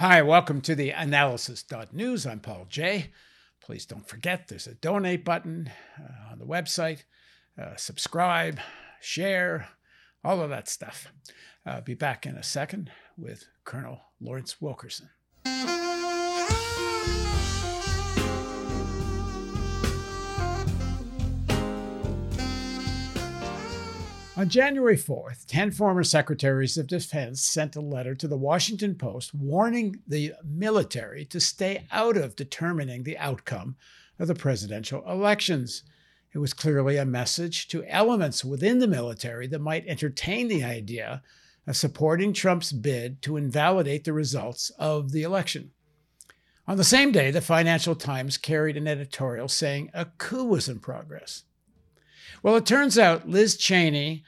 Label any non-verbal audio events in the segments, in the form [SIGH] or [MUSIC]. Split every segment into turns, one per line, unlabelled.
Hi, welcome to the analysis.news. I'm Paul Jay. Please don't forget there's a donate button uh, on the website. Uh, subscribe, share, all of that stuff. I'll be back in a second with Colonel Lawrence Wilkerson. On January 4th, 10 former secretaries of defense sent a letter to the Washington Post warning the military to stay out of determining the outcome of the presidential elections. It was clearly a message to elements within the military that might entertain the idea of supporting Trump's bid to invalidate the results of the election. On the same day, the Financial Times carried an editorial saying a coup was in progress. Well, it turns out Liz Cheney,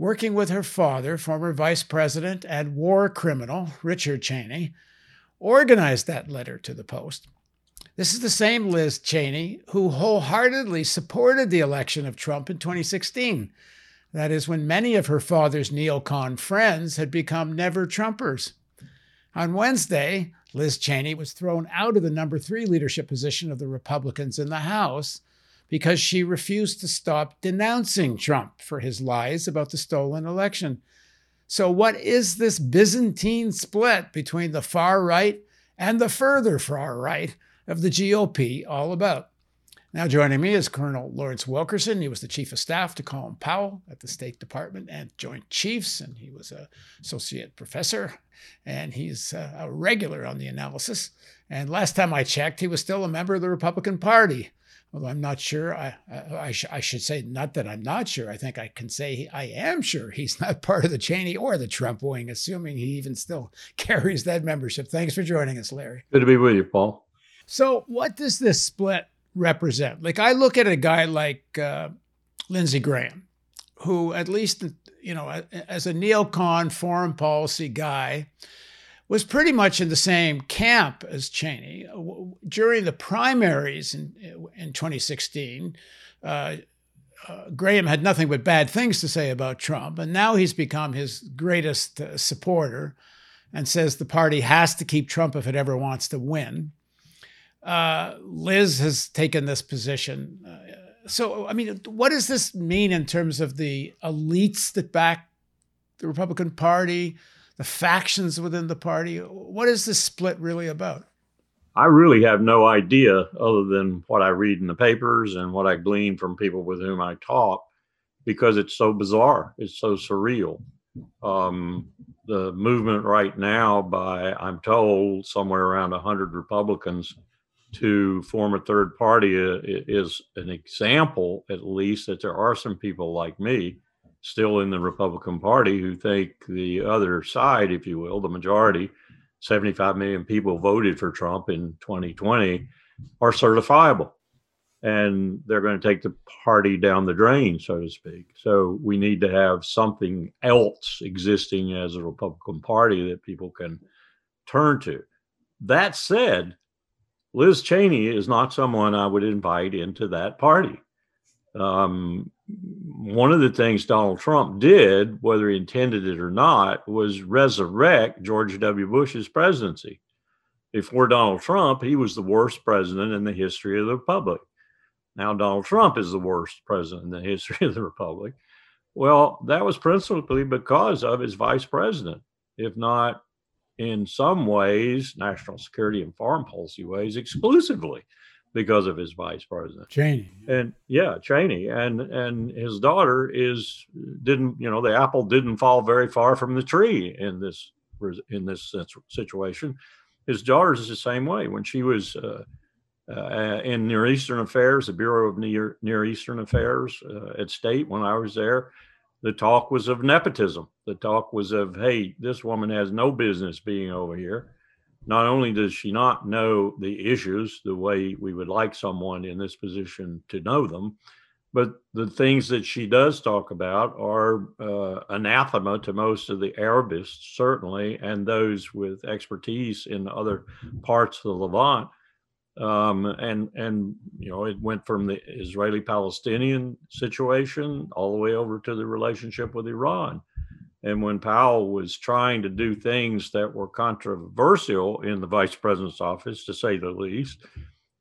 working with her father, former vice president and war criminal Richard Cheney, organized that letter to the Post. This is the same Liz Cheney who wholeheartedly supported the election of Trump in 2016. That is when many of her father's neocon friends had become never Trumpers. On Wednesday, Liz Cheney was thrown out of the number three leadership position of the Republicans in the House because she refused to stop denouncing Trump for his lies about the stolen election. So, what is this Byzantine split between the far right and the further far right of the GOP all about? Now, joining me is Colonel Lawrence Wilkerson. He was the chief of staff to Colin Powell at the State Department and Joint Chiefs, and he was an associate professor, and he's uh, a regular on the analysis. And last time I checked, he was still a member of the Republican Party. Well, I'm not sure. I, I, sh- I, should say not that I'm not sure. I think I can say I am sure he's [LAUGHS] not part of the Cheney or the Trump wing, assuming he even still [LAUGHS] carries that membership. Thanks for joining us, Larry.
Good to be with you, Paul.
So, what does this split represent? Like, I look at a guy like uh, Lindsey Graham, who, at least, you know, as a neocon foreign policy guy, was pretty much in the same camp as Cheney. During the primaries in, in 2016, uh, uh, Graham had nothing but bad things to say about Trump, and now he's become his greatest uh, supporter and says the party has to keep Trump if it ever wants to win. Uh, Liz has taken this position. Uh, so, I mean, what does this mean in terms of the elites that back the Republican Party? The factions within the party? What is this split really about?
I really have no idea other than what I read in the papers and what I glean from people with whom I talk because it's so bizarre. It's so surreal. Um, the movement right now by, I'm told, somewhere around 100 Republicans to form a third party is an example, at least, that there are some people like me still in the Republican Party who think the other side, if you will, the majority, 75 million people voted for Trump in 2020, are certifiable. And they're going to take the party down the drain, so to speak. So we need to have something else existing as a Republican Party that people can turn to. That said, Liz Cheney is not someone I would invite into that party. Um, one of the things Donald Trump did, whether he intended it or not, was resurrect George W. Bush's presidency. Before Donald Trump, he was the worst president in the history of the Republic. Now, Donald Trump is the worst president in the history of the Republic. Well, that was principally because of his vice president, if not in some ways, national security and foreign policy ways, exclusively because of his vice president
Cheney.
And yeah, Cheney and and his daughter is didn't you know the apple didn't fall very far from the tree in this in this situation. His daughter's the same way. When she was uh, uh, in Near Eastern Affairs, the Bureau of Near Near Eastern Affairs uh, at State, when I was there, the talk was of nepotism. The talk was of, hey, this woman has no business being over here not only does she not know the issues the way we would like someone in this position to know them, but the things that she does talk about are uh, anathema to most of the Arabists, certainly, and those with expertise in other parts of the Levant. Um, and and you know, it went from the Israeli-Palestinian situation all the way over to the relationship with Iran. And when Powell was trying to do things that were controversial in the vice president's office, to say the least,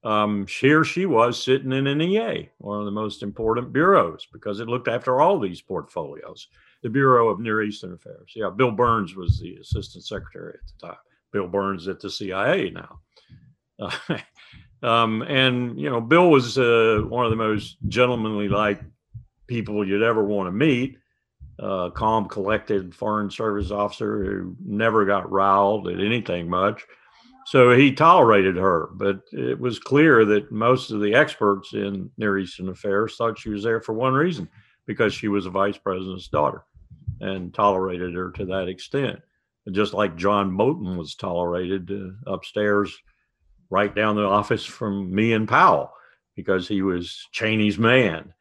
um, here she was sitting in NEA, one of the most important bureaus, because it looked after all these portfolios. The Bureau of Near Eastern Affairs. Yeah, Bill Burns was the assistant secretary at the time. Bill Burns at the CIA now. Uh, [LAUGHS] um, and, you know, Bill was uh, one of the most gentlemanly like people you'd ever want to meet uh, calm, collected Foreign Service officer who never got riled at anything much. So he tolerated her, but it was clear that most of the experts in Near Eastern affairs thought she was there for one reason because she was a vice president's daughter and tolerated her to that extent. just like John Bolton was tolerated uh, upstairs, right down the office from me and Powell because he was Cheney's man.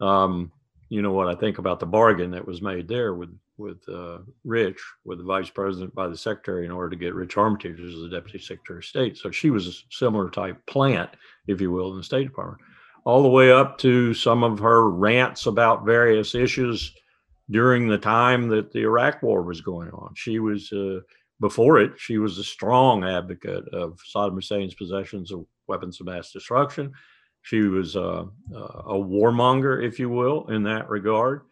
Um, you know what I think about the bargain that was made there with with uh, Rich, with the vice president by the secretary in order to get Rich Armitage as the deputy secretary of state. So she was a similar type plant, if you will, in the State Department, all the way up to some of her rants about various issues during the time that the Iraq War was going on. She was. Uh, before it, she was a strong advocate of Saddam Hussein's possessions of weapons of mass destruction. She was a, a warmonger, if you will, in that regard.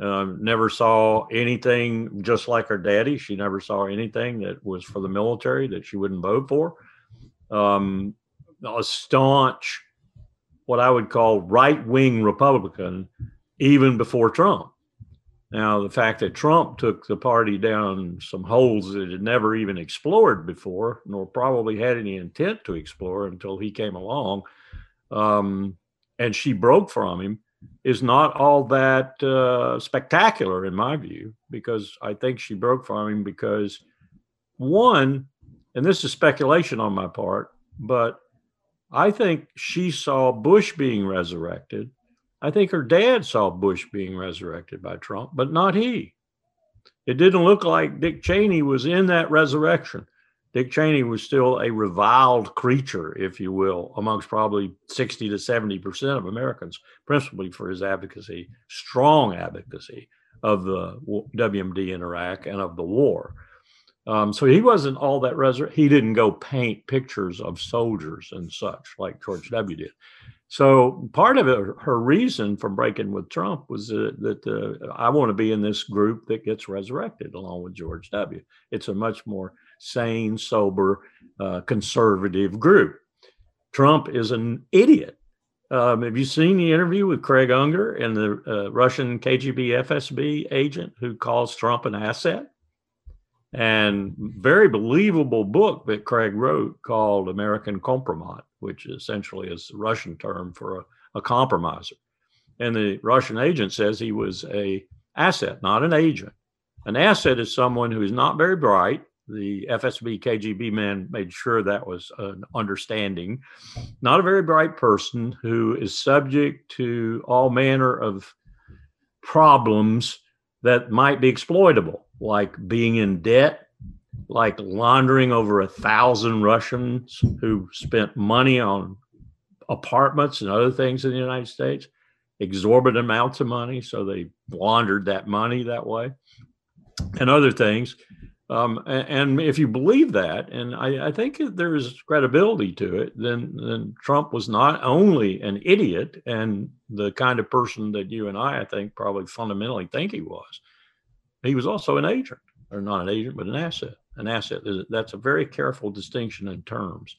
Uh, never saw anything just like her daddy. She never saw anything that was for the military that she wouldn't vote for. Um, a staunch, what I would call right wing Republican, even before Trump. Now, the fact that Trump took the party down some holes that it had never even explored before, nor probably had any intent to explore until he came along, um, and she broke from him is not all that uh, spectacular in my view, because I think she broke from him because one, and this is speculation on my part, but I think she saw Bush being resurrected. I think her dad saw Bush being resurrected by Trump, but not he. It didn't look like Dick Cheney was in that resurrection. Dick Cheney was still a reviled creature, if you will, amongst probably 60 to 70% of Americans, principally for his advocacy, strong advocacy of the WMD in Iraq and of the war. Um, so he wasn't all that resur- he didn't go paint pictures of soldiers and such like George W. did. So part of it, her reason for breaking with Trump was uh, that uh, I want to be in this group that gets resurrected along with George W. It's a much more sane, sober, uh, conservative group. Trump is an idiot. Um, have you seen the interview with Craig Unger and the uh, Russian KGB FSB agent who calls Trump an asset? And very believable book that Craig wrote called American Kompromat, which essentially is the Russian term for a, a compromiser. And the Russian agent says he was a asset, not an agent. An asset is someone who is not very bright, the FSB KGB man made sure that was an understanding. Not a very bright person who is subject to all manner of problems that might be exploitable, like being in debt, like laundering over a thousand Russians who spent money on apartments and other things in the United States, exorbitant amounts of money. So they laundered that money that way and other things um, and, and, if you believe that, and I, I, think there's credibility to it, then, then Trump was not only an idiot and the kind of person that you and I, I think, probably fundamentally think he was, he was also an agent, or not an agent, but an asset. An asset. That's a very careful distinction in terms.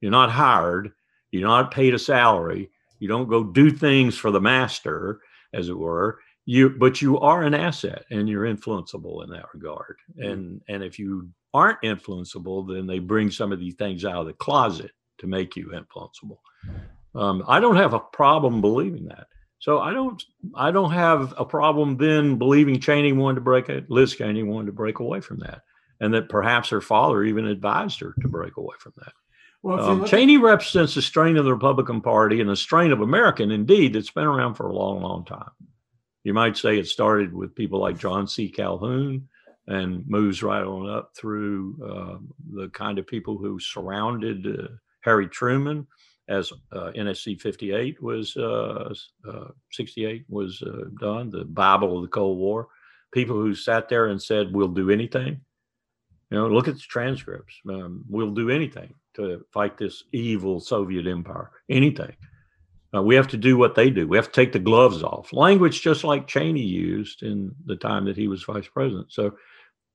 You're not hired, you're not paid a salary, you don't go do things for the master, as it were you but you are an asset and you're influenceable in that regard mm-hmm. and and if you aren't influenceable then they bring some of these things out of the closet to make you influenceable um, i don't have a problem believing that so i don't i don't have a problem then believing cheney wanted to break it liz cheney wanted to break away from that and that perhaps her father even advised her to break away from that well, um, Cheney represents a strain of the Republican Party and a strain of American, indeed, that's been around for a long, long time. You might say it started with people like John C. Calhoun and moves right on up through uh, the kind of people who surrounded uh, Harry Truman as uh, NSC 58 was uh, uh, 68 was uh, done, the Bible of the Cold War. people who sat there and said, we'll do anything. You know, look at the transcripts. Um, we'll do anything to fight this evil Soviet empire, anything. Uh, we have to do what they do. We have to take the gloves off. Language just like Cheney used in the time that he was vice president. So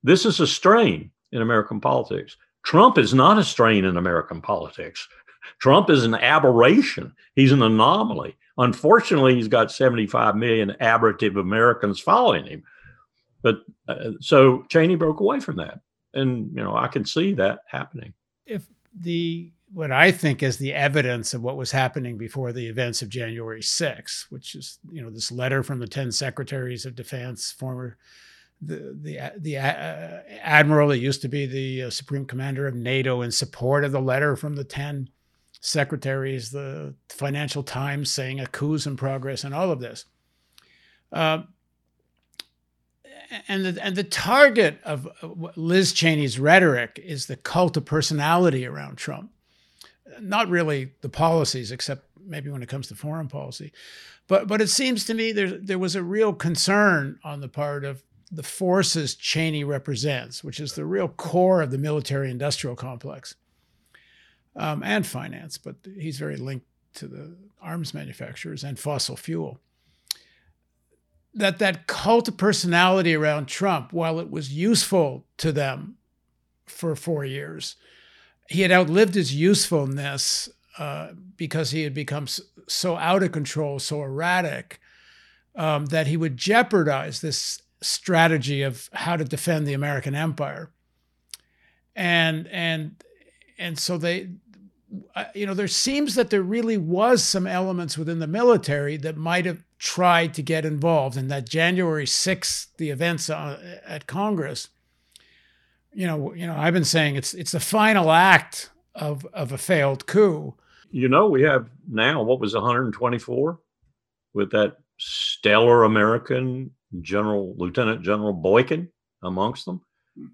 this is a strain in American politics. Trump is not a strain in American politics. Trump is an aberration. He's an anomaly. Unfortunately, he's got 75 million aberrative Americans following him. But uh, so Cheney broke away from that. And, you know, I can see that happening.
If the what I think is the evidence of what was happening before the events of January 6, which is, you know, this letter from the 10 secretaries of defense, former the the the uh, admiral that used to be the uh, supreme commander of NATO in support of the letter from the 10 secretaries, the Financial Times saying a coup's in progress, and all of this. Uh, and the, and the target of Liz Cheney's rhetoric is the cult of personality around Trump. Not really the policies, except maybe when it comes to foreign policy. But, but it seems to me there, there was a real concern on the part of the forces Cheney represents, which is the real core of the military industrial complex um, and finance, but he's very linked to the arms manufacturers and fossil fuel that that cult of personality around Trump, while it was useful to them for four years, he had outlived his usefulness uh, because he had become so out of control, so erratic, um, that he would jeopardize this strategy of how to defend the American empire. And and and so they you know there seems that there really was some elements within the military that might have tried to get involved in that January 6th, the events uh, at Congress. You know, you know, I've been saying it's it's the final act of of a failed coup.
You know, we have now what was 124 with that stellar American General Lieutenant General Boykin amongst them.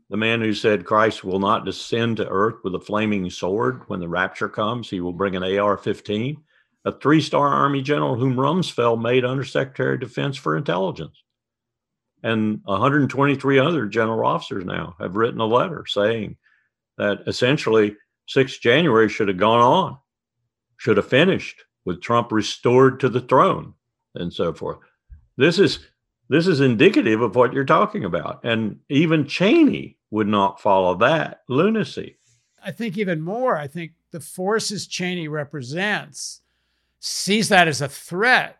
The man who said Christ will not descend to earth with a flaming sword when the rapture comes, he will bring an AR 15 a three star Army general whom Rumsfeld made Undersecretary of Defense for Intelligence. And 123 other general officers now have written a letter saying that essentially 6 January should have gone on, should have finished with Trump restored to the throne and so forth. This is this is indicative of what you're talking about. And even Cheney would not follow that lunacy.
I think even more, I think the forces Cheney represents sees that as a threat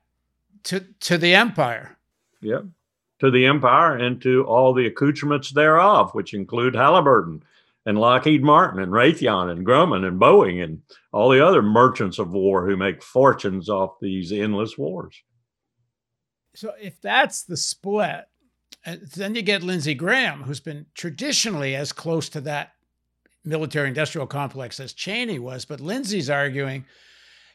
to to the empire.
Yep. To the empire and to all the accoutrements thereof, which include Halliburton and Lockheed Martin and Raytheon and Grumman and Boeing and all the other merchants of war who make fortunes off these endless wars.
So if that's the split, uh, then you get Lindsey Graham, who's been traditionally as close to that military industrial complex as Cheney was, but Lindsey's arguing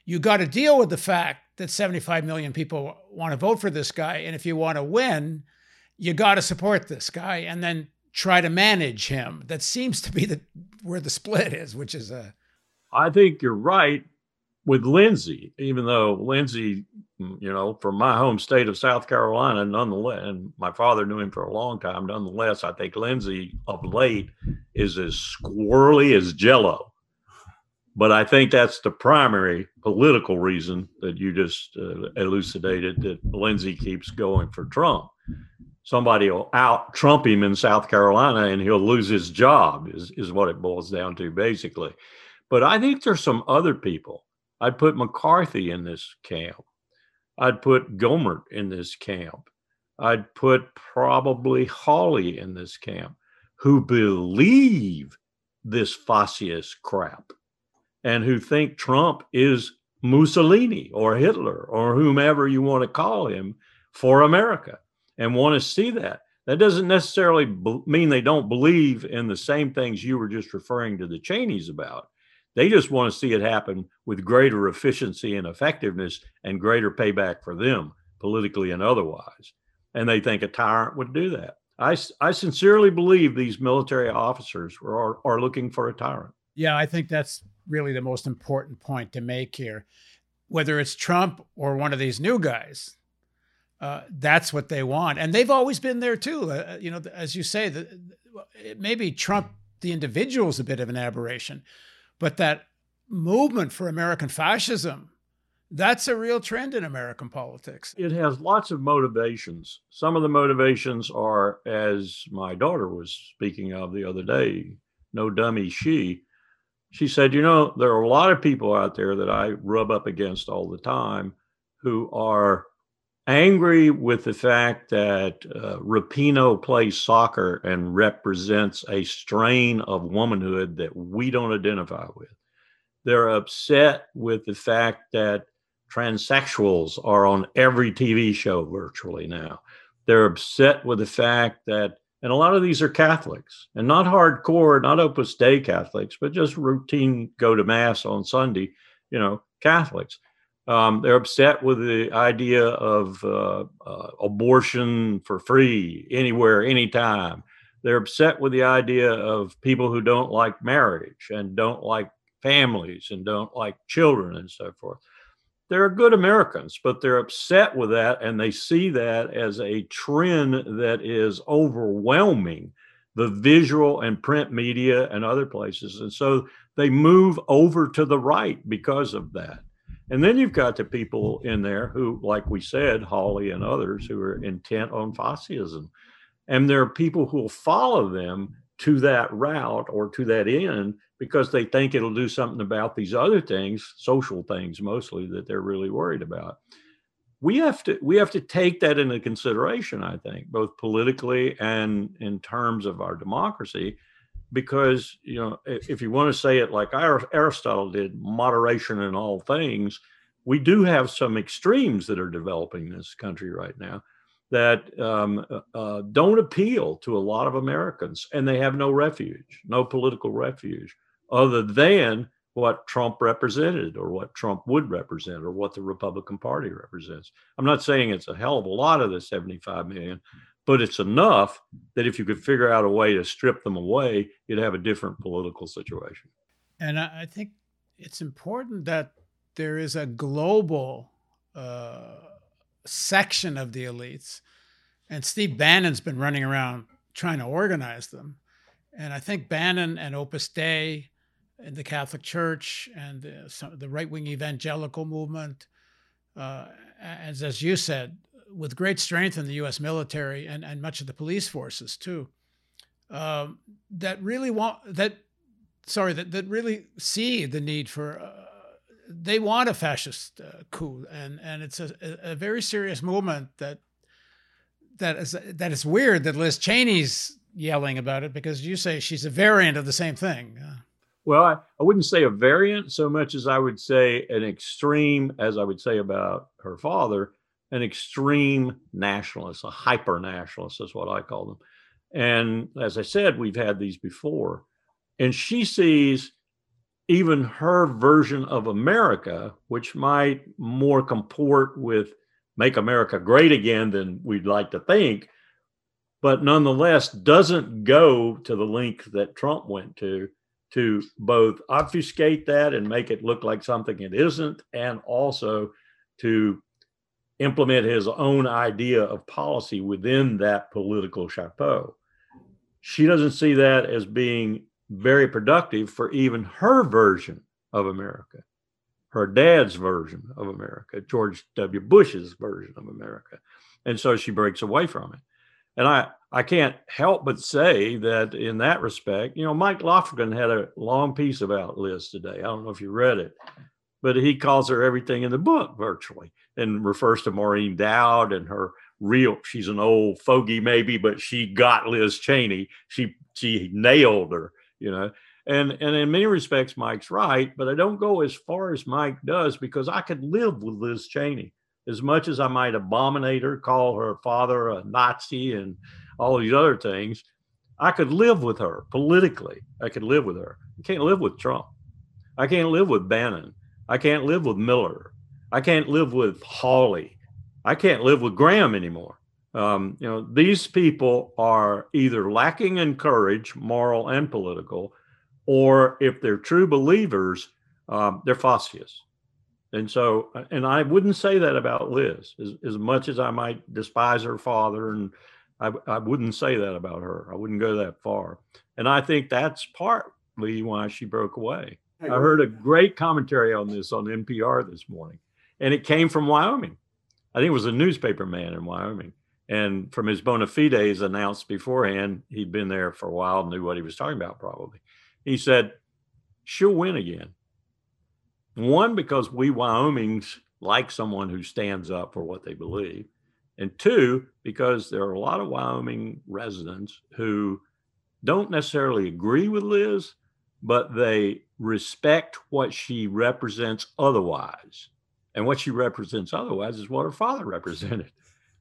you got to deal with the fact that 75 million people want to vote for this guy. And if you want to win, you got to support this guy and then try to manage him. That seems to be the where the split is, which is a.
I think you're right with Lindsey, even though Lindsey, you know, from my home state of South Carolina, nonetheless, and my father knew him for a long time, nonetheless, I think Lindsey of late is as squirrely as jello. But I think that's the primary political reason that you just uh, elucidated that Lindsey keeps going for Trump. Somebody will out Trump him in South Carolina and he'll lose his job, is, is what it boils down to, basically. But I think there's some other people. I'd put McCarthy in this camp. I'd put Gohmert in this camp. I'd put probably Hawley in this camp who believe this fascist crap and who think Trump is Mussolini or Hitler or whomever you want to call him for America and want to see that. That doesn't necessarily mean they don't believe in the same things you were just referring to the Cheneys about. They just want to see it happen with greater efficiency and effectiveness and greater payback for them, politically and otherwise. And they think a tyrant would do that. I, I sincerely believe these military officers are, are looking for a tyrant.
Yeah, I think that's really the most important point to make here. Whether it's Trump or one of these new guys, uh, that's what they want, and they've always been there too. Uh, uh you know, as you say, maybe Trump, the individual, is a bit of an aberration, but that movement for American fascism. That's a real trend in American politics.
It has lots of motivations. Some of the motivations are, as my daughter was speaking of the other day, no dummy she. She said, You know, there are a lot of people out there that I rub up against all the time who are angry with the fact that uh, Rapinoe plays soccer and represents a strain of womanhood that we don't identify with. They're upset with the fact that transsexuals are on every TV show virtually now. They're upset with the fact that, and a lot of these are Catholics and not hardcore, not Opus Dei Catholics, but just routine go to Mass on Sunday, you know, Catholics um, they're upset with the idea of uh, uh, abortion for free anywhere, anytime. They're upset with the idea of people who don't like marriage and don't like families and don't like children and so forth. They're good Americans, but they're upset with that and they see that as a trend that is overwhelming the visual and print media and other places. And so they move over to the right because of that. And then you've got the people in there who, like we said, Hawley and others, who are intent on fascism. And there are people who will follow them to that route or to that end because they think it'll do something about these other things, social things mostly, that they're really worried about. We have to we have to take that into consideration, I think, both politically and in terms of our democracy, because you know if you want to say it like aristotle did moderation in all things we do have some extremes that are developing in this country right now that um, uh, uh, don't appeal to a lot of americans and they have no refuge no political refuge other than what trump represented or what trump would represent or what the republican party represents i'm not saying it's a hell of a lot of the 75 million but it's enough that if you could figure out a way to strip them away, you'd have a different political situation.
And I think it's important that there is a global uh, section of the elites, and Steve Bannon's been running around trying to organize them. And I think Bannon and Opus Dei and the Catholic Church and the, the right wing evangelical movement, uh, as, as you said, with great strength in the U.S. military and, and much of the police forces too, um, that really want that. Sorry, that, that really see the need for. Uh, they want a fascist uh, coup, and and it's a, a very serious movement that that is that is weird that Liz Cheney's yelling about it because you say she's a variant of the same thing. Uh,
well, I, I wouldn't say a variant so much as I would say an extreme, as I would say about her father, an extreme nationalist, a hyper nationalist is what I call them. And as I said, we've had these before. And she sees even her version of America, which might more comport with make America great again than we'd like to think, but nonetheless doesn't go to the length that Trump went to to both obfuscate that and make it look like something it isn't, and also to implement his own idea of policy within that political chapeau. She doesn't see that as being very productive for even her version of America, her dad's version of America, George W. Bush's version of America. And so she breaks away from it. And I, I can't help but say that in that respect, you know, Mike Lofgren had a long piece about Liz today. I don't know if you read it, but he calls her everything in the book virtually and refers to Maureen Dowd and her real she's an old fogey maybe but she got Liz Cheney. She she nailed her you know. And and in many respects Mike's right but I don't go as far as Mike does because I could live with Liz Cheney as much as I might abominate her call her father a Nazi and all these other things I could live with her politically I could live with her I can't live with Trump I can't live with Bannon I can't live with Miller I can't live with Hawley. I can't live with Graham anymore. Um, you know, these people are either lacking in courage, moral and political, or if they're true believers, um, they're fascists. And so, uh, and I wouldn't say that about Liz as, as much as I might despise her father. And I, I wouldn't say that about her. I wouldn't go that far. And I think that's partly why she broke away. I heard a great commentary on this on NPR this morning, and it came from Wyoming. I think it was a newspaper man in Wyoming. And from his bona fides announced beforehand, he'd been there for a while, knew what he was talking about probably. He said, She'll win again. One, because we Wyomings like someone who stands up for what they believe. And two, because there are a lot of Wyoming residents who don't necessarily agree with Liz, but they respect what she represents otherwise. And what she represents otherwise is what her father represented.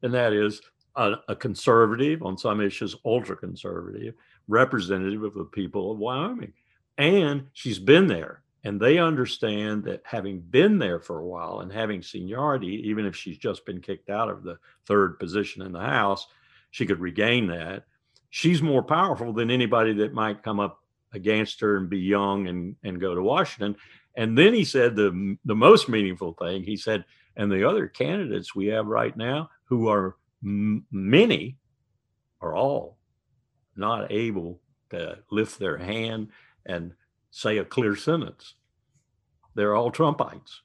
And that is a, a conservative, on some issues, ultra conservative representative of the people of Wyoming. And she's been there. And they understand that having been there for a while and having seniority, even if she's just been kicked out of the third position in the House, she could regain that. She's more powerful than anybody that might come up against her and be young and, and go to Washington. And then he said the, the most meaningful thing he said, and the other candidates we have right now who are m- many are all not able to lift their hand and say a clear sentence. They're all Trumpites.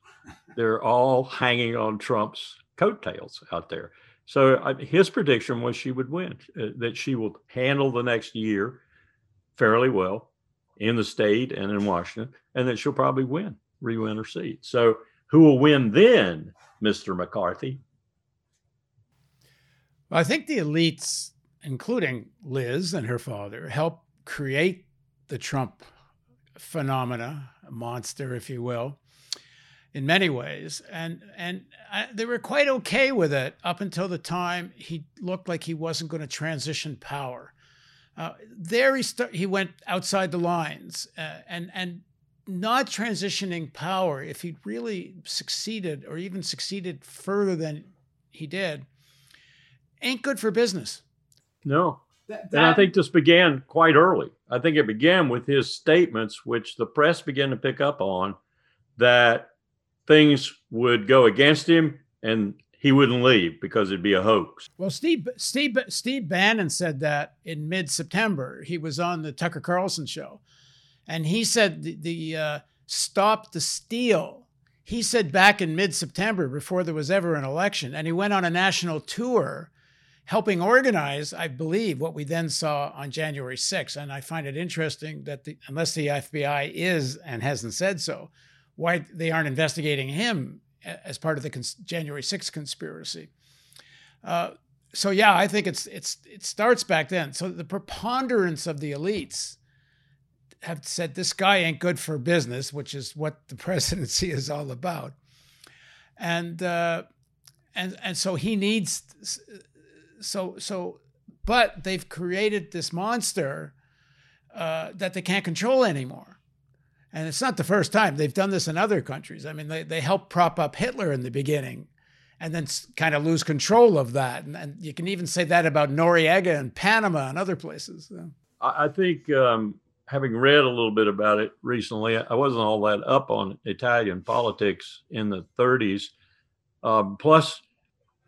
They're all hanging on Trump's coattails out there. So his prediction was she would win, uh, that she will handle the next year fairly well in the state and in Washington, and that she'll probably win, re-win her seat. So who will win then, Mr. McCarthy?
Well, I think the elites, including Liz and her father, helped create the Trump phenomena, monster, if you will, in many ways. And and I, they were quite okay with it up until the time he looked like he wasn't going to transition power. Uh, there he st- he went outside the lines uh, and and not transitioning power. If he'd really succeeded, or even succeeded further than he did, ain't good for business.
No, that, that, and I think this began quite early. I think it began with his statements, which the press began to pick up on, that things would go against him and he wouldn't leave because it'd be a hoax.
Well, Steve Steve Steve Bannon said that in mid September. He was on the Tucker Carlson show, and he said the, the uh, stop the steal. He said back in mid September before there was ever an election, and he went on a national tour helping organize, I believe, what we then saw on January 6th. And I find it interesting that the, unless the FBI is and hasn't said so, why they aren't investigating him as part of the cons- January 6th conspiracy. Uh, so yeah, I think it's it's it starts back then. So the preponderance of the elites have said this guy ain't good for business, which is what the [LAUGHS] presidency is all about, and uh, and and so he needs so so but they've created this monster uh, that they can't control anymore. And it's not the first time. They've done this in other countries. I mean, they, they helped prop up Hitler in the beginning and then kind of lose control of that. And, and you can even say that about Noriega and Panama and other places.
I think um, having read a little bit about it recently, I wasn't all that up on Italian politics in the 30s. Um, plus,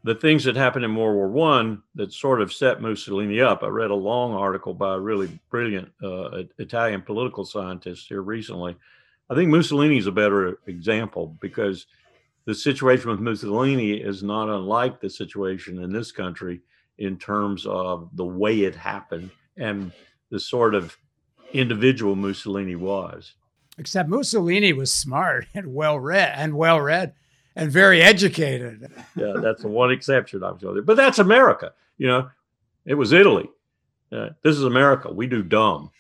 the things that happened in World War One that sort of set Mussolini up. I read a long article by a really brilliant uh, Italian political scientist here recently. I think Mussolini is a better example because the situation with Mussolini is not unlike the situation in this country in terms of the way it happened and the sort of individual Mussolini was.
Except Mussolini was smart and well read and well read and very educated.
yeah, that's the one exception I'm sure. But that's America. You know, it was Italy. Uh, this is America. We do dumb.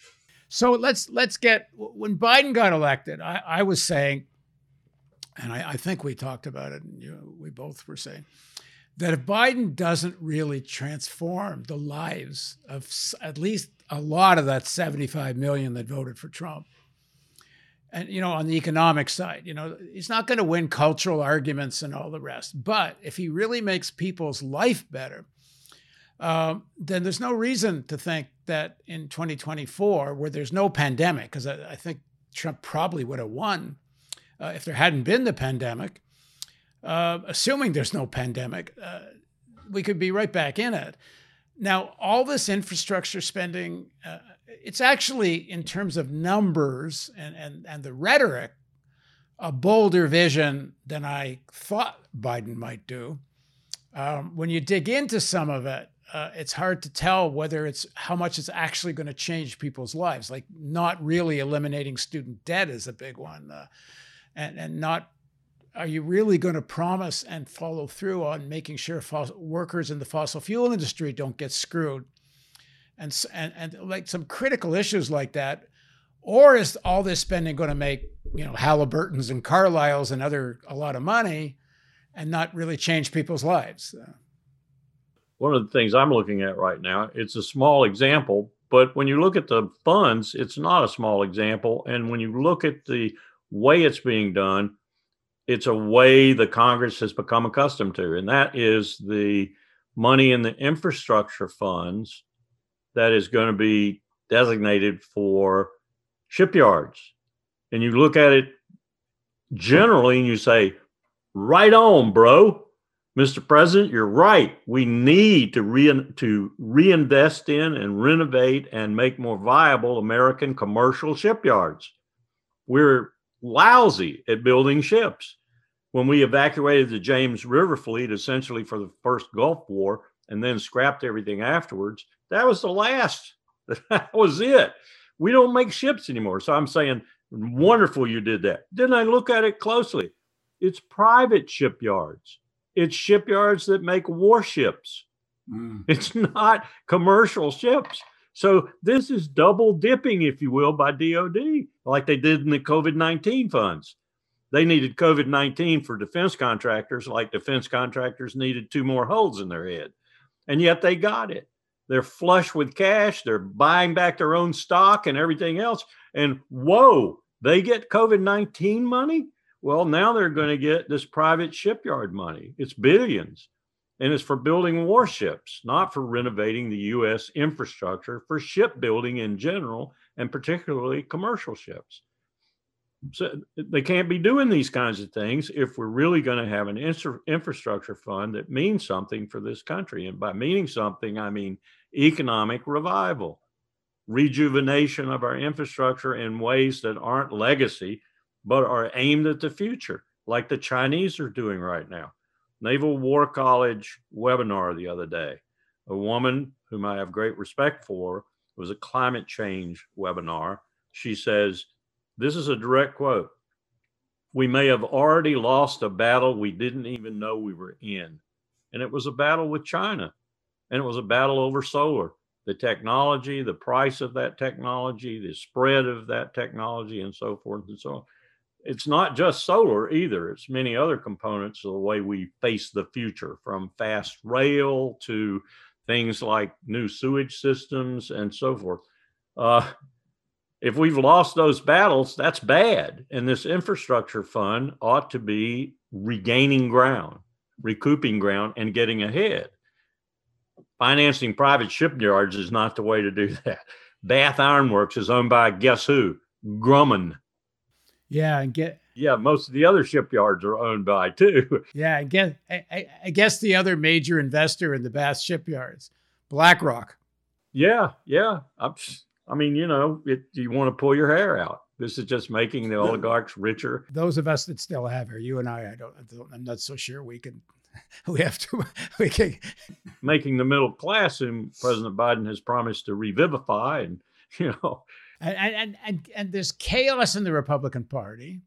So let's let's get when Biden got elected. I, I was saying, and I, I think we talked about it, and you we both were saying that if Biden doesn't really transform the lives of at least a lot of that 75 million that voted for Trump, and you know on the economic side you know he's not going to win cultural arguments and all the rest but if he really makes people's life better um, then there's no reason to think that in 2024 where there's no pandemic because I, I, think trump probably would have won uh, if there hadn't been the pandemic uh, assuming there's no pandemic, uh, we could be right back in it. Now, all this infrastructure spending, uh, it's actually in terms of numbers and, and, and the rhetoric, a bolder vision than I thought Biden might do. Um, when you dig into some of it, uh, it's hard to tell whether it's how much it's actually going to change people's lives. Like not really eliminating student debt is a big one, uh, and and not are you really going to promise and follow through on making sure workers in the fossil fuel industry don't get screwed, and and and like some critical issues like that, or is all this spending going to make you know Halliburton's and Carlyle's and other a lot of money? and not really change people's lives.
Uh, One of the things I'm looking at right now, it's a small example, but when you look at the funds, it's not a small example. And when you look at the way it's being done, it's a way the Congress has become accustomed to, and that is the money in the infrastructure funds that is going to be designated for shipyards. And you look at it generally and you say, Right on, bro. Mr. President, you're right. We need to re- to reinvest in and renovate and make more viable American commercial shipyards. We're lousy at building ships. When we evacuated the James River fleet essentially for the first Gulf War and then scrapped everything afterwards, that was the last. [LAUGHS] That was it. We don't make ships anymore. So I'm saying, wonderful you did that. Then I look at it closely. It's private shipyards. It's shipyards that make warships. Mm. [LAUGHS] It's not commercial ships. So this is double dipping, if you will, by DOD, like they did in the COVID 19 funds. They needed COVID 19 for defense contractors, like defense contractors needed two more holes in their head. And yet they got it. They're flush with cash. They're buying back their own stock and everything else. And whoa, they get COVID 19 money? Well, now they're going to get this private shipyard money. It's billions. And it's for building warships, not for renovating the U.S. infrastructure for shipbuilding in general, and particularly commercial ships. So they can't be doing these kinds of things if we're really going to have an infrastructure fund that means something for this country. And by meaning something, I mean economic revival, rejuvenation of our infrastructure in ways that aren't legacy, but are aimed at the future, like the Chinese are doing right now. Naval War College webinar the other day. A woman whom I have great respect for was a climate change webinar. She says, This is a direct quote. We may have already lost a battle we didn't even know we were in. And it was a battle with China, and it was a battle over solar. The technology, the price of that technology, the spread of that technology, and so forth and so on it's not just solar either. It's many other components of the way we face the future, from fast rail to things like new sewage systems and so forth. Uh, if we've lost those battles, that's bad. And this infrastructure fund ought to be regaining ground, recouping ground, and getting ahead. Financing private shipyards is not the way to do [LAUGHS] that. Bath Iron Works is owned by guess who? Grumman
yeah, and get
yeah, most of the other shipyards are owned by too. [LAUGHS]
Yeah, I guess I, I guess the other major investor in the Bath shipyards, BlackRock.
Yeah, yeah. I'm, I mean, you know, it, you want to pull your hair out. This is just making the oligarchs richer.
Those of us that still have her, you and I, I don't, I'm not so sure we can. [LAUGHS] We have to. [LAUGHS] We can
making the middle class, whom President Biden has promised to revivify, and [LAUGHS] you know,
and and and, and there's chaos in the Republican Party.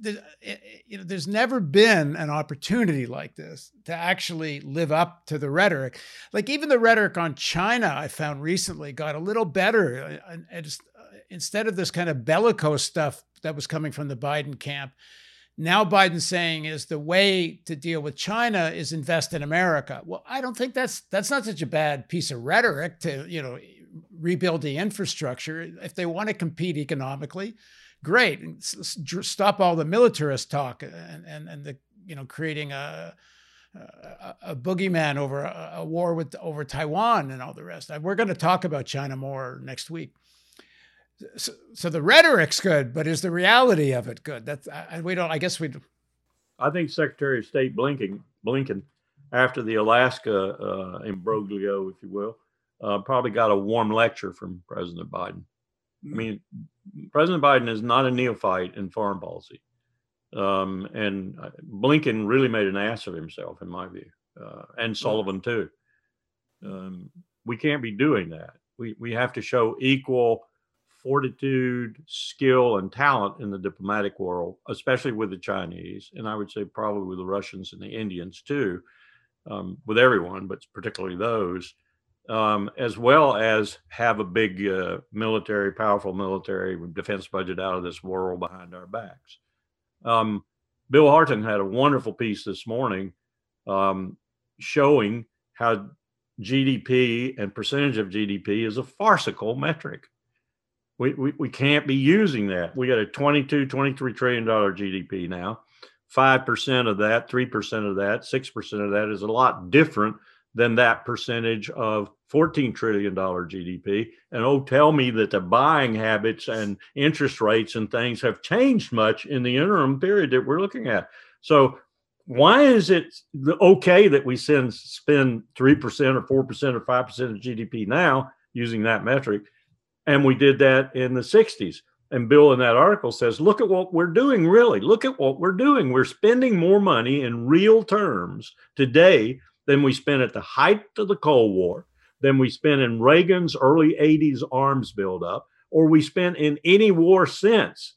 There's, eh, eh, you know, there's never been an opportunity like this to actually live up to the rhetoric. Like even the rhetoric on China, I found recently got a little better. Eh, and instead of this kind of bellicose stuff that was coming from the Biden camp, now Biden's saying is the way to deal with China is invest in America. Well, I don't think that's that's not such a bad piece of rhetoric to you know rebuild the infrastructure. If they want to compete economically, great. Stop all the militarist talk and, and, and the, you know, creating a, a, a boogeyman over a, a, war with over Taiwan and all the rest. We're going to talk about China more next week. So, so the rhetoric's good, but is the reality of it good? That's I, we don't. I guess we.
I think Secretary of State Blinken, Blinken after the Alaska uh, imbroglio, if you will, uh, probably got a warm lecture from President Biden. I hmm. mean, President Biden is not a neophyte in foreign policy. Um, and uh, Blinken really made an ass of himself, in my view, uh, and Sullivan too. Um, we can't be doing that. We, we have to show equal fortitude, skill, and talent in the diplomatic world, especially with the Chinese, and I would say probably with the Russians and the Indians too, um, with everyone, but particularly those, um, as well as have a big uh, military, powerful military defense budget out of this world behind our backs. Um, Bill Hartung had a wonderful piece this morning um, showing how GDP and percentage of GDP is a farcical metric. We, we, we can't be using that. We got a 22, 23 trillion dollar GDP now. 5% of that, 3% of that, 6% of that is a lot different than that percentage of $14 trillion GDP. And oh, tell me that the buying habits and interest rates and things have changed much in the interim period that we're looking at. So, why is it okay that we send, spend 3% or 4% or 5% of GDP now using that metric? And we did that in the 60s. And Bill in that article says, look at what we're doing, really. Look at what we're doing. We're spending more money in real terms today than we spent at the height of the Cold War, than we spent in Reagan's early 80s arms buildup, or we spent in any war since.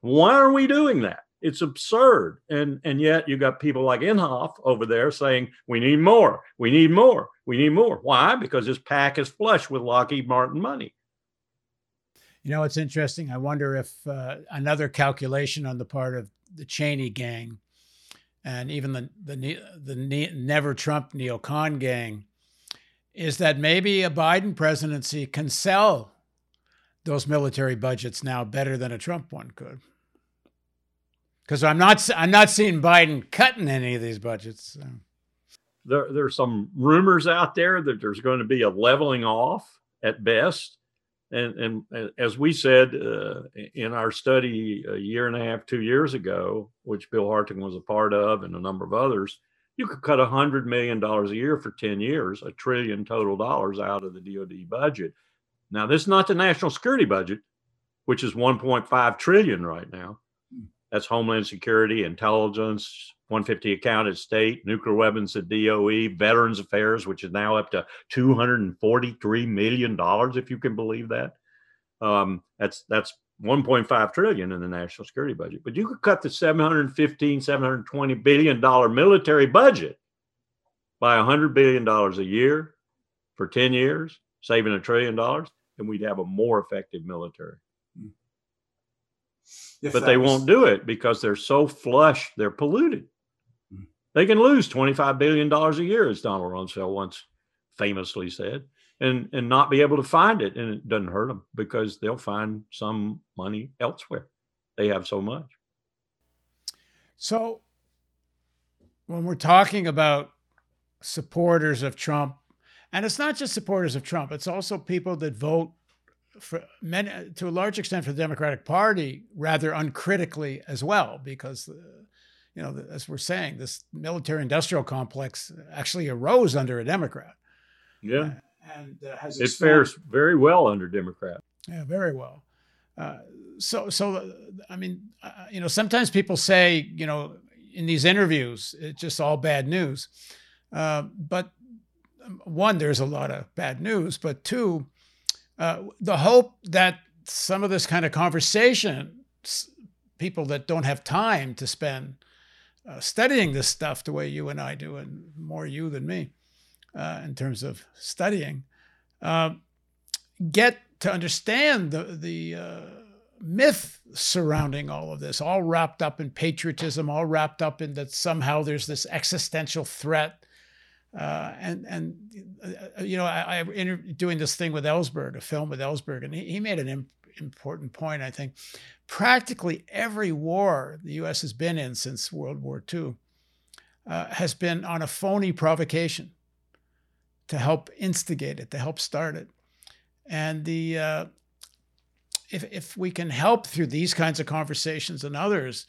Why are we doing that? It's absurd. And and yet you got people like Inhofe over there saying, we need more, we need more, we need more. Why? Because this pack is flush with Lockheed Martin money.
You know, it's interesting. I wonder if uh, another calculation on the part of the Cheney gang and even the the the never Trump neocon gang is that maybe a Biden presidency can sell those military budgets now better than a Trump one could. Because I'm not I'm not seeing Biden cutting any of these budgets. So.
There there's some rumors out there that there's going to be a leveling off at best and, and as we said uh, in our study a year and a half, two years ago, which Bill Hartung was a part of, and a number of others, you could cut a hundred million dollars a year for ten years, a trillion total dollars out of the DoD budget. Now, this is not the national security budget, which is 1.5 trillion right now. That's Homeland Security, intelligence, 150 account at state, nuclear weapons at DOE, Veterans Affairs, which is now up to 243 million dollars, if you can believe that. Um, that's that's 1.5 trillion in the national security budget. But you could cut the 715, 720 billion dollar military budget by 100 billion dollars a year for 10 years, saving a trillion dollars, and we'd have a more effective military. Hmm. If but they was... won't do it because they're so flush, they're polluted. They can lose $25 billion a year, as Donald Rumsfeld once famously said, and, and not be able to find it. And it doesn't hurt them because they'll find some money elsewhere. They have so much.
So, when we're talking about supporters of Trump, and it's not just supporters of Trump, it's also people that vote for many, to a large extent for the Democratic Party rather uncritically as well, because you know, as we're saying, this military industrial complex actually arose under a Democrat.
Yeah. Uh, and uh, has it fares very well under Democrat.
Yeah, very well. Uh, so, so I mean, uh, you know, sometimes people say, you know, in these interviews, it's just all bad news. Uh, but um, one, there's a lot of bad news. But two, uh, the hope that some of this kind of conversation, people that don't have time to spend uh, studying this stuff the way you and I do, and more you than me uh, in terms of studying, uh, get to understand the the uh, myth surrounding all of this, all wrapped up in patriotism, all wrapped up in that somehow there's this existential threat. Uh, and and uh, you know, I, I inter- doing this thing with Ellsberg, a film with Ellsberg, and he, he made an imp- important point. I think practically every war the U.S. has been in since World War II uh, has been on a phony provocation to help instigate it, to help start it. And the uh, if if we can help through these kinds of conversations and others,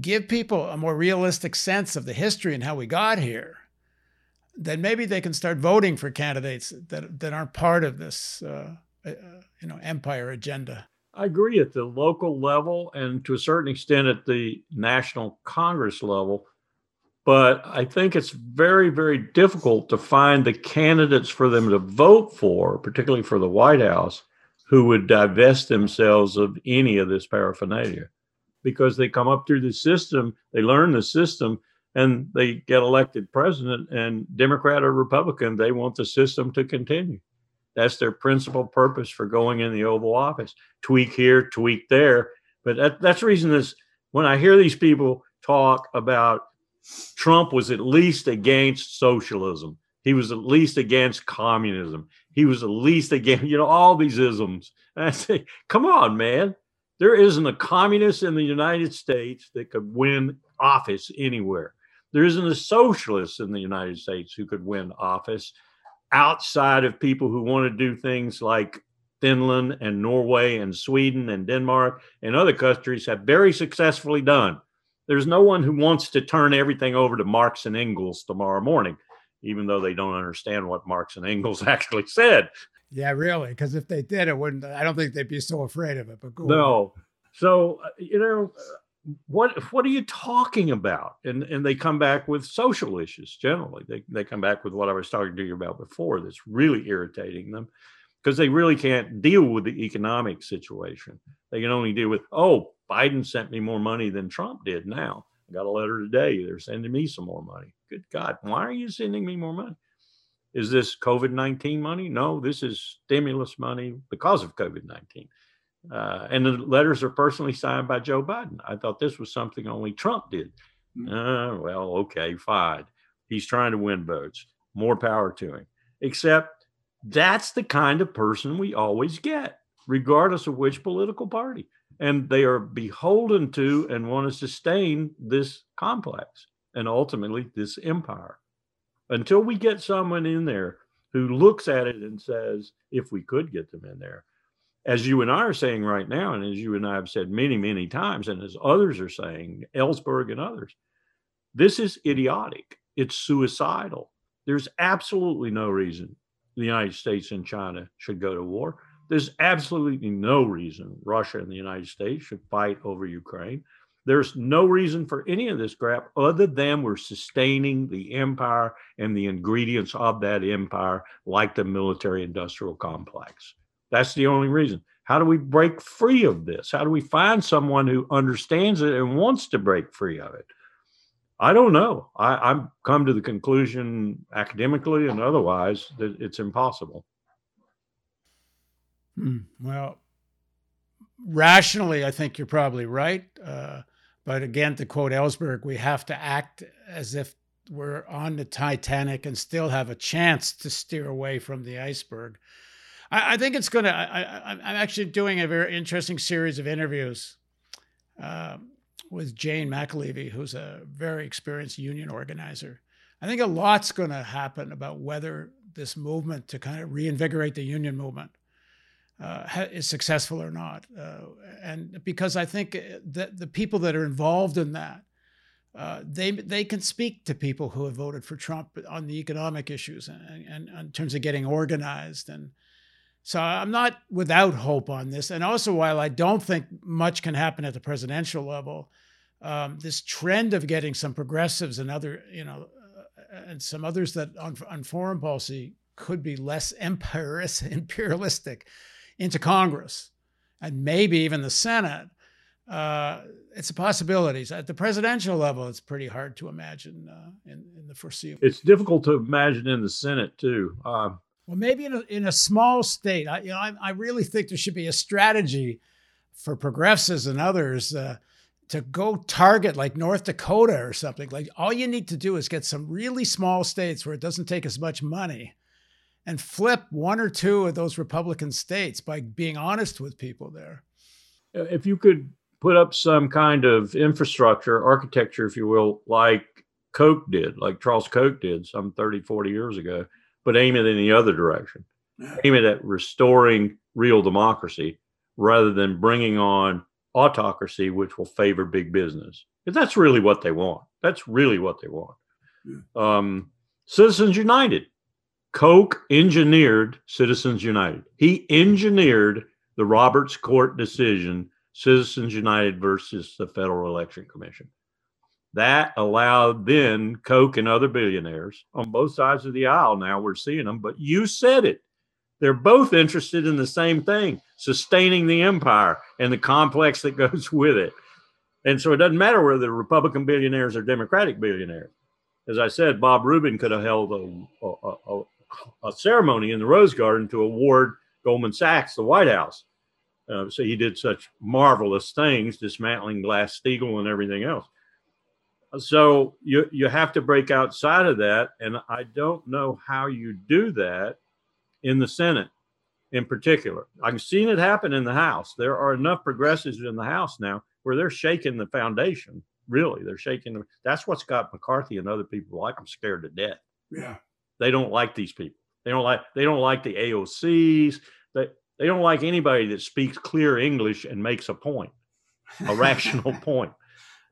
give people a more realistic sense of the history and how we got here, then maybe they can start voting for candidates that that aren't part of this, uh, uh, you know, empire agenda.
I agree at the local level and to a certain extent at the national Congress level. But I think it's very, very difficult to find the candidates for them to vote for, particularly for the White House, who would divest themselves of any of this paraphernalia because they come up through the system, they learn the system, and they get elected president. And Democrat or Republican, they want the system to continue. That's their principal purpose for going in the Oval Office. Tweak here, tweak there. But that, that's the reason is when I hear these people talk about Trump was at least against socialism. He was at least against communism. He was at least against, you know, all these isms. And I say, come on, man. There isn't a communist in the United States that could win office anywhere. There isn't a socialist in the United States who could win office outside of people who want to do things like Finland and Norway and Sweden and Denmark and other countries have very successfully done. There's no one who wants to turn everything over to Marx and Engels tomorrow morning, even though they don't understand what Marx and Engels [LAUGHS] actually said.
Yeah, really. Because if they did, it wouldn't. I don't think they'd be so afraid of it. But
no. On. So uh, you know, what what are you talking about? And and they come back with social issues. Generally, they they come back with what I was talking to you about before. That's really irritating them because they really can't deal with the economic situation. They can only deal with oh, Biden sent me more money than Trump did. Now I got a letter today. They're sending me some more money. Good God, why are you sending me more money? Is this COVID 19 money? No, this is stimulus money because of COVID 19. Uh, and the letters are personally signed by Joe Biden. I thought this was something only Trump did. Mm-hmm. Uh, well, okay, fine. He's trying to win votes. More power to him. Except that's the kind of person we always get, regardless of which political party. And they are beholden to and want to sustain this complex and ultimately this empire until we get someone in there who looks at it and says, if we could get them in there, as you and I are saying right now, and as you and I have said many, many times, and as others are saying, Ellsberg and others, this is idiotic. It's suicidal. There's absolutely no reason the United States and China should go to war. There's absolutely no reason Russia and the United States should fight over Ukraine. There's no reason for any of this crap other than we're sustaining the empire and the ingredients of that empire, like the military industrial complex. That's the only reason. How do we break free of this? How do we find someone who understands it and wants to break free of it? I don't know. I, I've come to the conclusion academically and otherwise that it's impossible.
Hmm. Well, rationally, I think you're probably right. Uh, but again, to quote Ellsberg, we have to act as if we're on the Titanic and still have a chance to steer away from the iceberg. I, I think it's going to, I'm actually doing a very interesting series of interviews uh, with Jane McAlevey, who's a very experienced union organizer. I think a lot's going to happen about whether this movement to kind of reinvigorate the union movement uh, is successful or not. Uh, and because I think uh, that the people that are involved in that, uh, they they can speak to people who have voted for Trump on the economic issues and, and, and, in terms of getting organized. And so I'm not without hope on this. And also, while I don't think much can happen at the presidential level, um, this trend of getting some progressives and other, you know, uh, and some others that on, on foreign policy could be less [LAUGHS] imperialistic into Congress and maybe even the Senate, uh, it's a possibility. At the presidential level, it's pretty hard to imagine uh, in, in, the foreseeable.
It's difficult to imagine in the Senate too. Uh,
well, maybe in a, in a small state. I, you know, I, I, really think there should be a strategy for progressives and others uh, to go target like North Dakota or something. Like all you need to do is get some really small states where it doesn't take as much money and flip one or two of those Republican states by being honest with people there.
If you could put up some kind of infrastructure, architecture, if you will, like Koch did, like Charles Koch did some 30, 40 years ago, but aim it in the other direction. Aim it at restoring real democracy rather than bringing on autocracy, which will favor big business. Because that's really what they want. That's really what they want. Um, Citizens United. Koch engineered Citizens United. He engineered the Roberts Court decision, Citizens United versus the Federal Election Commission. That allowed then Koch and other billionaires on both sides of the aisle. Now we're seeing them, but you said it. They're both interested in the same thing sustaining the empire and the complex that [LAUGHS] goes with it. And so it doesn't matter whether they're Republican billionaires or Democratic billionaires. As I said, Bob Rubin could have held a, a, a, a ceremony in the Rose Garden to award Goldman Sachs the White House. Uh, so he did such marvelous things, dismantling Glass Steagall and everything else. So you you have to break outside of that, and I don't know how you do that in the Senate, in particular. I've seen it happen in the House. There are enough progressives in the House now where they're shaking the foundation. Really, they're shaking. Them. That's what's got McCarthy and other people like them scared to death.
Yeah,
they don't like these people. They don't like. They don't like the AOCs. They they don't like anybody that speaks clear English and makes a point, a rational [LAUGHS] point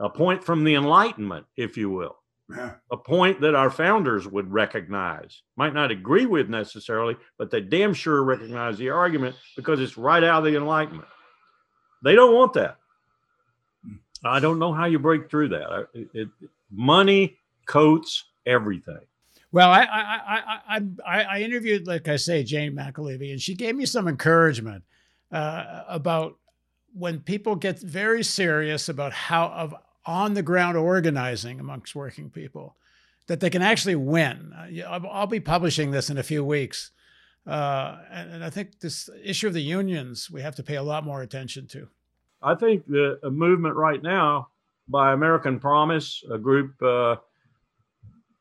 a point from the Enlightenment, if you will. Yeah. A point that our founders would recognize. Might not agree with necessarily, but they damn sure recognize the argument because it's right out of the Enlightenment. They don't want that. Hmm. I don't know how you break through that. It, it, money coats everything.
Well, I I, I I I interviewed, like I say, Jane McAlevey, and she gave me some encouragement uh, about when people get very serious about how of on the ground organizing amongst working people that they can actually win. Uh, I'll be publishing this in a few weeks. Uh, and, and, I think this issue of the unions, we have to pay a lot more attention to.
I think the movement right now by American Promise, a group uh,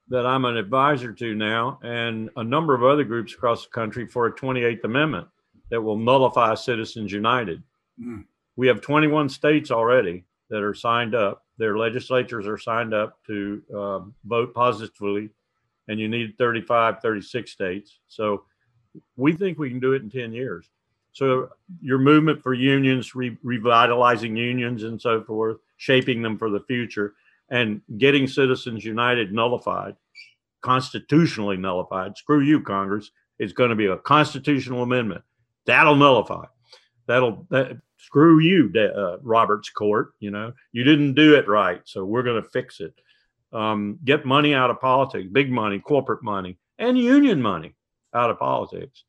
that I'm an advisor to now, and a number of other groups across the country for a 28th Amendment that will nullify Citizens United. Mm. We have 21 states already that are signed up their legislatures are signed up to uh, vote positively, and you need 35, 36 states. So we think we can do it in 10 years. So your movement for unions, re- revitalizing unions and so forth, shaping them for the future, and getting Citizens United nullified, constitutionally nullified. Screw you, Congress. It's going to be a constitutional amendment. That'll nullify. That'll that screw you, uh, Roberts Court. You know, you didn't do it right, so we're going to fix it. Um, get money out of politics, big money, corporate money, and union money out of politics.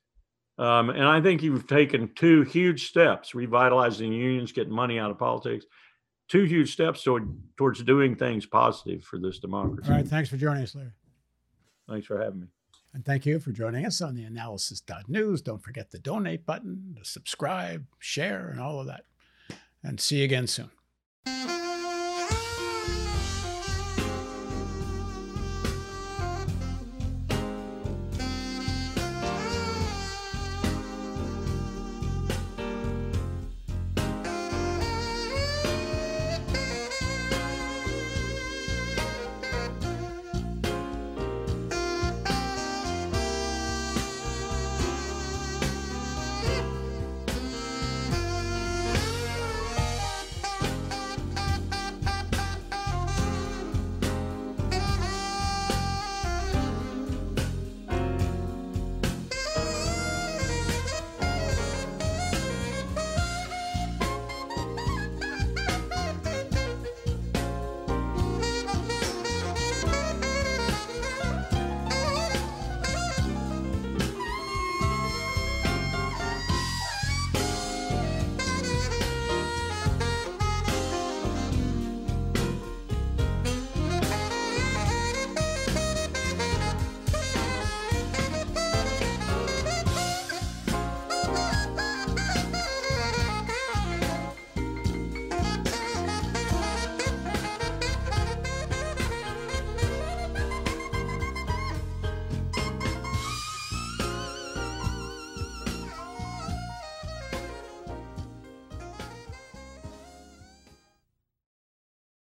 Um, and I think you've taken two huge steps, revitalizing unions, getting money out of politics, two huge steps toward, towards doing things positive for this democracy.
All right. Thanks for joining us, Larry.
Thanks for having me.
And thank you for joining us on the analysis.news. Don't forget the donate button, the subscribe, share, and all of that. And see you again soon.